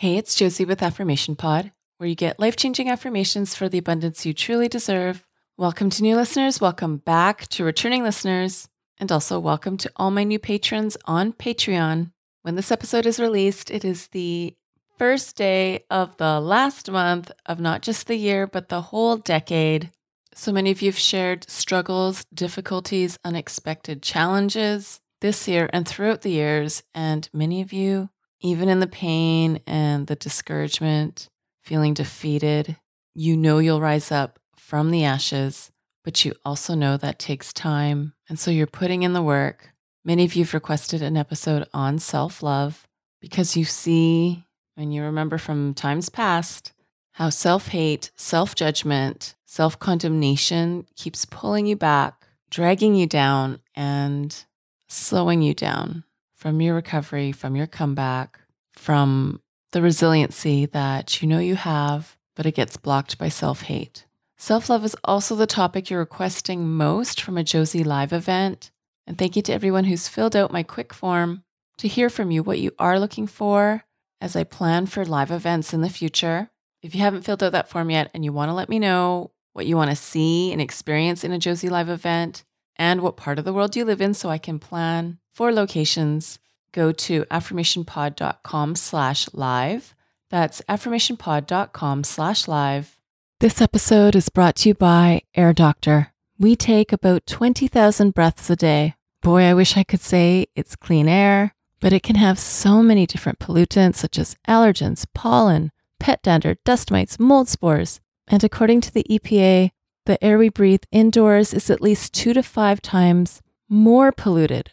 Hey, it's Josie with Affirmation Pod, where you get life changing affirmations for the abundance you truly deserve. Welcome to new listeners, welcome back to returning listeners, and also welcome to all my new patrons on Patreon. When this episode is released, it is the first day of the last month of not just the year, but the whole decade. So many of you have shared struggles, difficulties, unexpected challenges this year and throughout the years, and many of you even in the pain and the discouragement, feeling defeated, you know you'll rise up from the ashes, but you also know that takes time. And so you're putting in the work. Many of you have requested an episode on self love because you see and you remember from times past how self hate, self judgment, self condemnation keeps pulling you back, dragging you down, and slowing you down from your recovery, from your comeback, from the resiliency that you know you have, but it gets blocked by self hate. Self love is also the topic you're requesting most from a Josie Live event. And thank you to everyone who's filled out my quick form to hear from you what you are looking for as I plan for live events in the future. If you haven't filled out that form yet and you want to let me know what you want to see and experience in a Josie Live event and what part of the world you live in so I can plan for locations, go to affirmationpod.com slash live. That's affirmationpod.com slash live. This episode is brought to you by Air Doctor. We take about 20,000 breaths a day. Boy, I wish I could say it's clean air, but it can have so many different pollutants such as allergens, pollen, pet dander, dust mites, mold spores. And according to the EPA, the air we breathe indoors is at least two to five times more polluted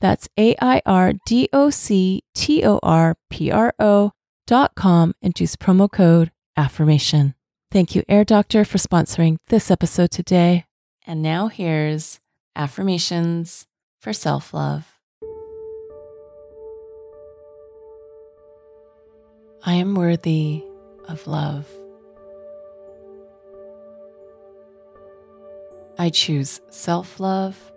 that's A I R D O C T O R P R O dot com and use promo code affirmation. Thank you, Air Doctor, for sponsoring this episode today. And now here's affirmations for self love. I am worthy of love. I choose self love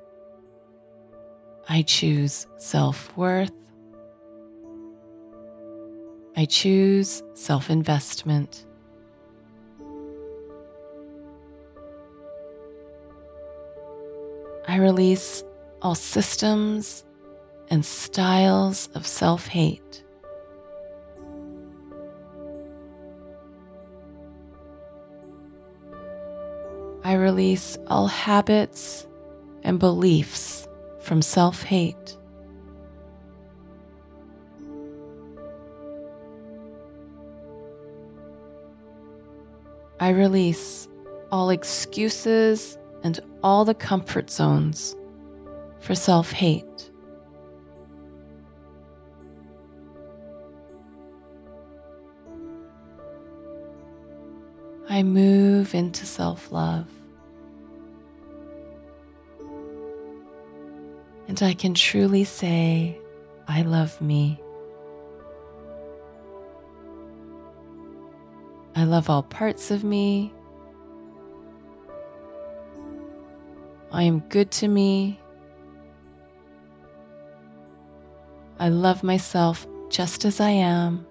I choose self worth. I choose self investment. I release all systems and styles of self hate. I release all habits and beliefs from self hate. I release all excuses and all the comfort zones for self hate. I move into self love. and I can truly say, I love me. I love all parts of me. I am good to me. I love myself just as I am.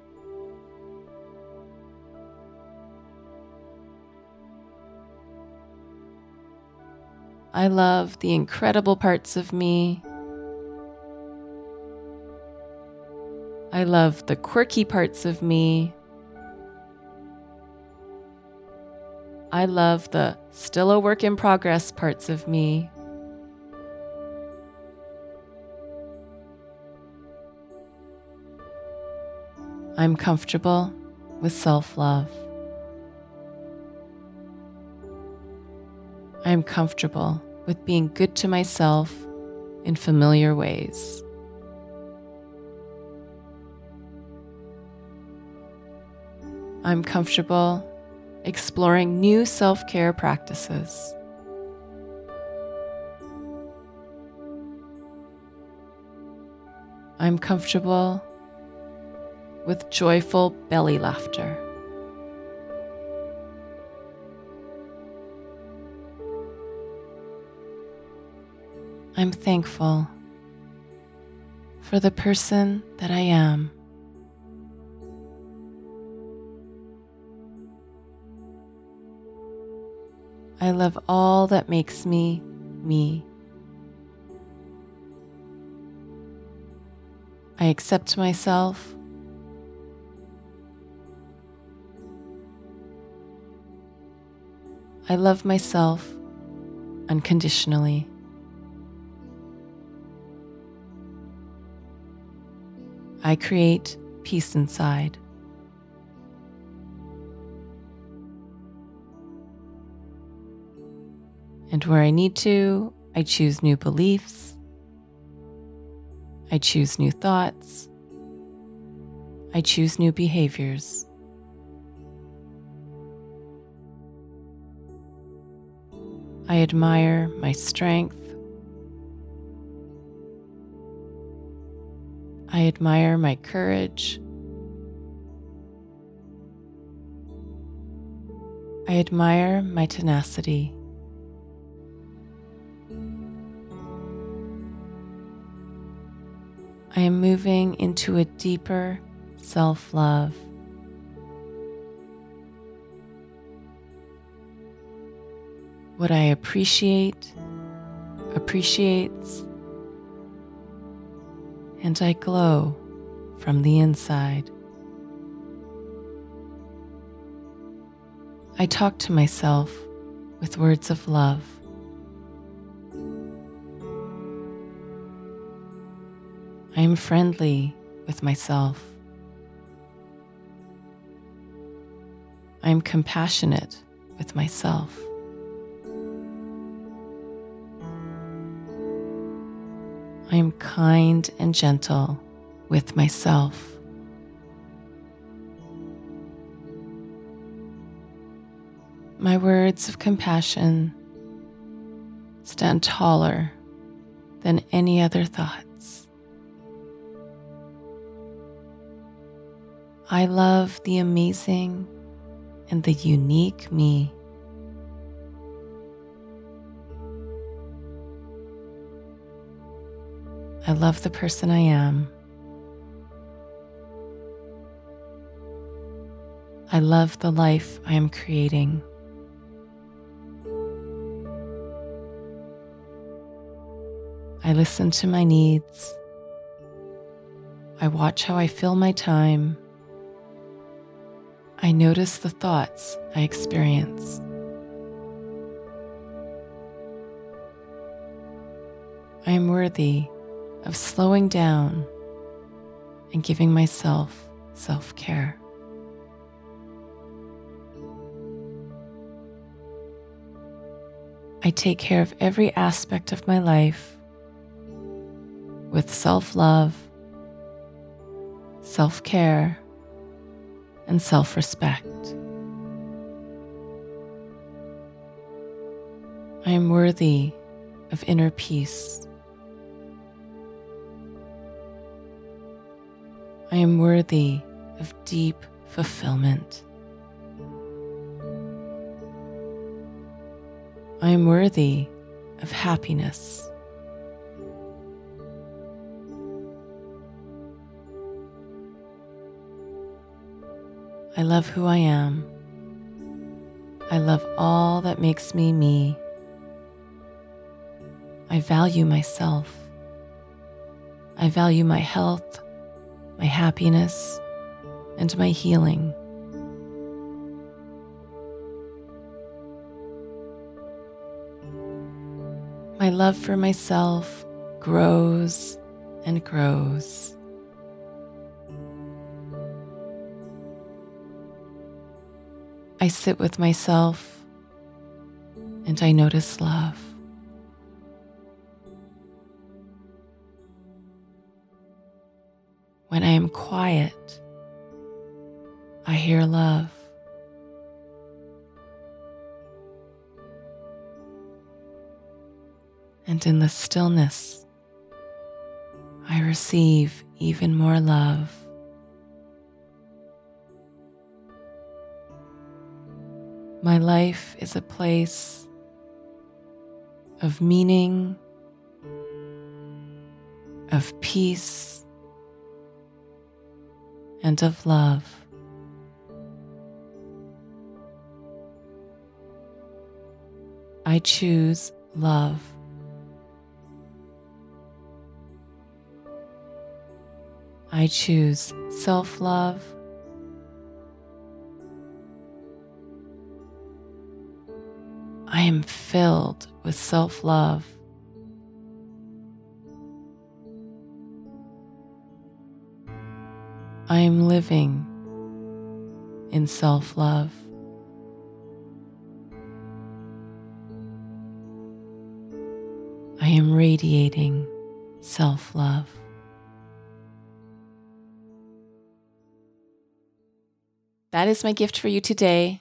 I love the incredible parts of me. I love the quirky parts of me. I love the still a work in progress parts of me. I'm comfortable with self love. I am comfortable with being good to myself in familiar ways. I'm comfortable exploring new self care practices. I'm comfortable with joyful belly laughter. I'm thankful for the person that I am. I love all that makes me me. I accept myself. I love myself unconditionally. I create peace inside. And where I need to, I choose new beliefs. I choose new thoughts. I choose new behaviors. I admire my strength. I admire my courage. I admire my tenacity. I am moving into a deeper self love. What I appreciate appreciates, and I glow from the inside. I talk to myself with words of love. I am friendly with myself. I am compassionate with myself. I am kind and gentle with myself. My words of compassion stand taller than any other thought. I love the amazing and the unique me. I love the person I am. I love the life I am creating. I listen to my needs. I watch how I fill my time I notice the thoughts I experience. I am worthy of slowing down and giving myself self care. I take care of every aspect of my life with self love, self care, and self respect. I am worthy of inner peace. I am worthy of deep fulfillment. I am worthy of happiness. I love who I am. I love all that makes me me. I value myself. I value my health, my happiness, and my healing. My love for myself grows and grows. I sit with myself and I notice love. When I am quiet, I hear love. And in the stillness, I receive even more love. My life is a place of meaning, of peace, and of love. I choose love. I choose self love. I am filled with self love. I am living in self love. I am radiating self love. That is my gift for you today.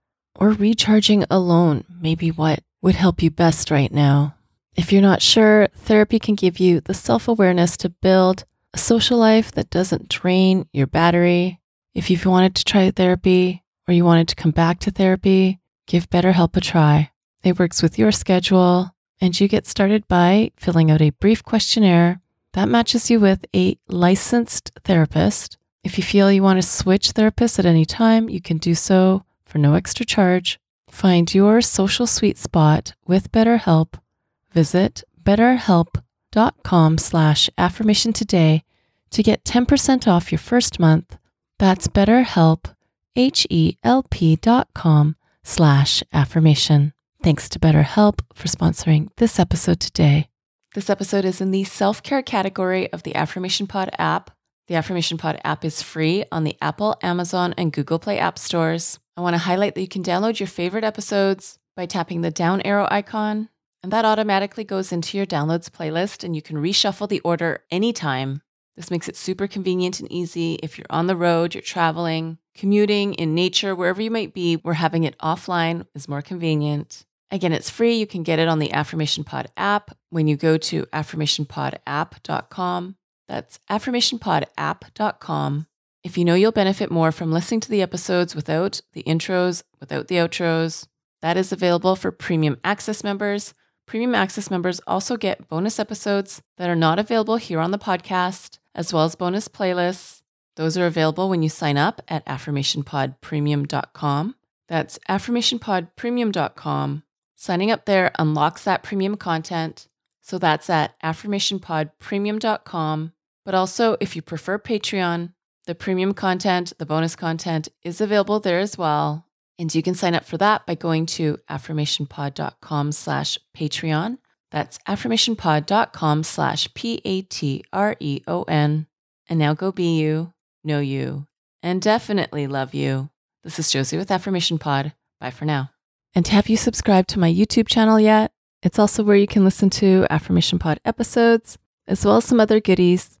or recharging alone may be what would help you best right now. If you're not sure, therapy can give you the self awareness to build a social life that doesn't drain your battery. If you've wanted to try therapy or you wanted to come back to therapy, give BetterHelp a try. It works with your schedule, and you get started by filling out a brief questionnaire that matches you with a licensed therapist. If you feel you want to switch therapists at any time, you can do so for no extra charge. Find your social sweet spot with BetterHelp. Visit betterhelp.com slash affirmation today to get 10% off your first month. That's betterhelp, H-E-L-P dot com slash affirmation. Thanks to BetterHelp for sponsoring this episode today. This episode is in the self care category of the Affirmation Pod app. The Affirmation Pod app is free on the Apple, Amazon, and Google Play app stores. I want to highlight that you can download your favorite episodes by tapping the down arrow icon, and that automatically goes into your downloads playlist, and you can reshuffle the order anytime. This makes it super convenient and easy if you're on the road, you're traveling, commuting, in nature, wherever you might be, where having it offline is more convenient. Again, it's free. You can get it on the Affirmation Pod app when you go to affirmationpodapp.com. That's affirmationpodapp.com. If you know you'll benefit more from listening to the episodes without the intros, without the outros, that is available for premium access members. Premium access members also get bonus episodes that are not available here on the podcast, as well as bonus playlists. Those are available when you sign up at affirmationpodpremium.com. That's affirmationpodpremium.com. Signing up there unlocks that premium content. So that's at affirmationpodpremium.com. But also, if you prefer Patreon, the premium content, the bonus content is available there as well. And you can sign up for that by going to affirmationpod.com slash Patreon. That's affirmationpod.com slash P-A-T-R-E-O-N. And now go be you, know you, and definitely love you. This is Josie with Affirmation Pod. Bye for now. And have you subscribed to my YouTube channel yet? It's also where you can listen to Affirmation Pod episodes, as well as some other goodies.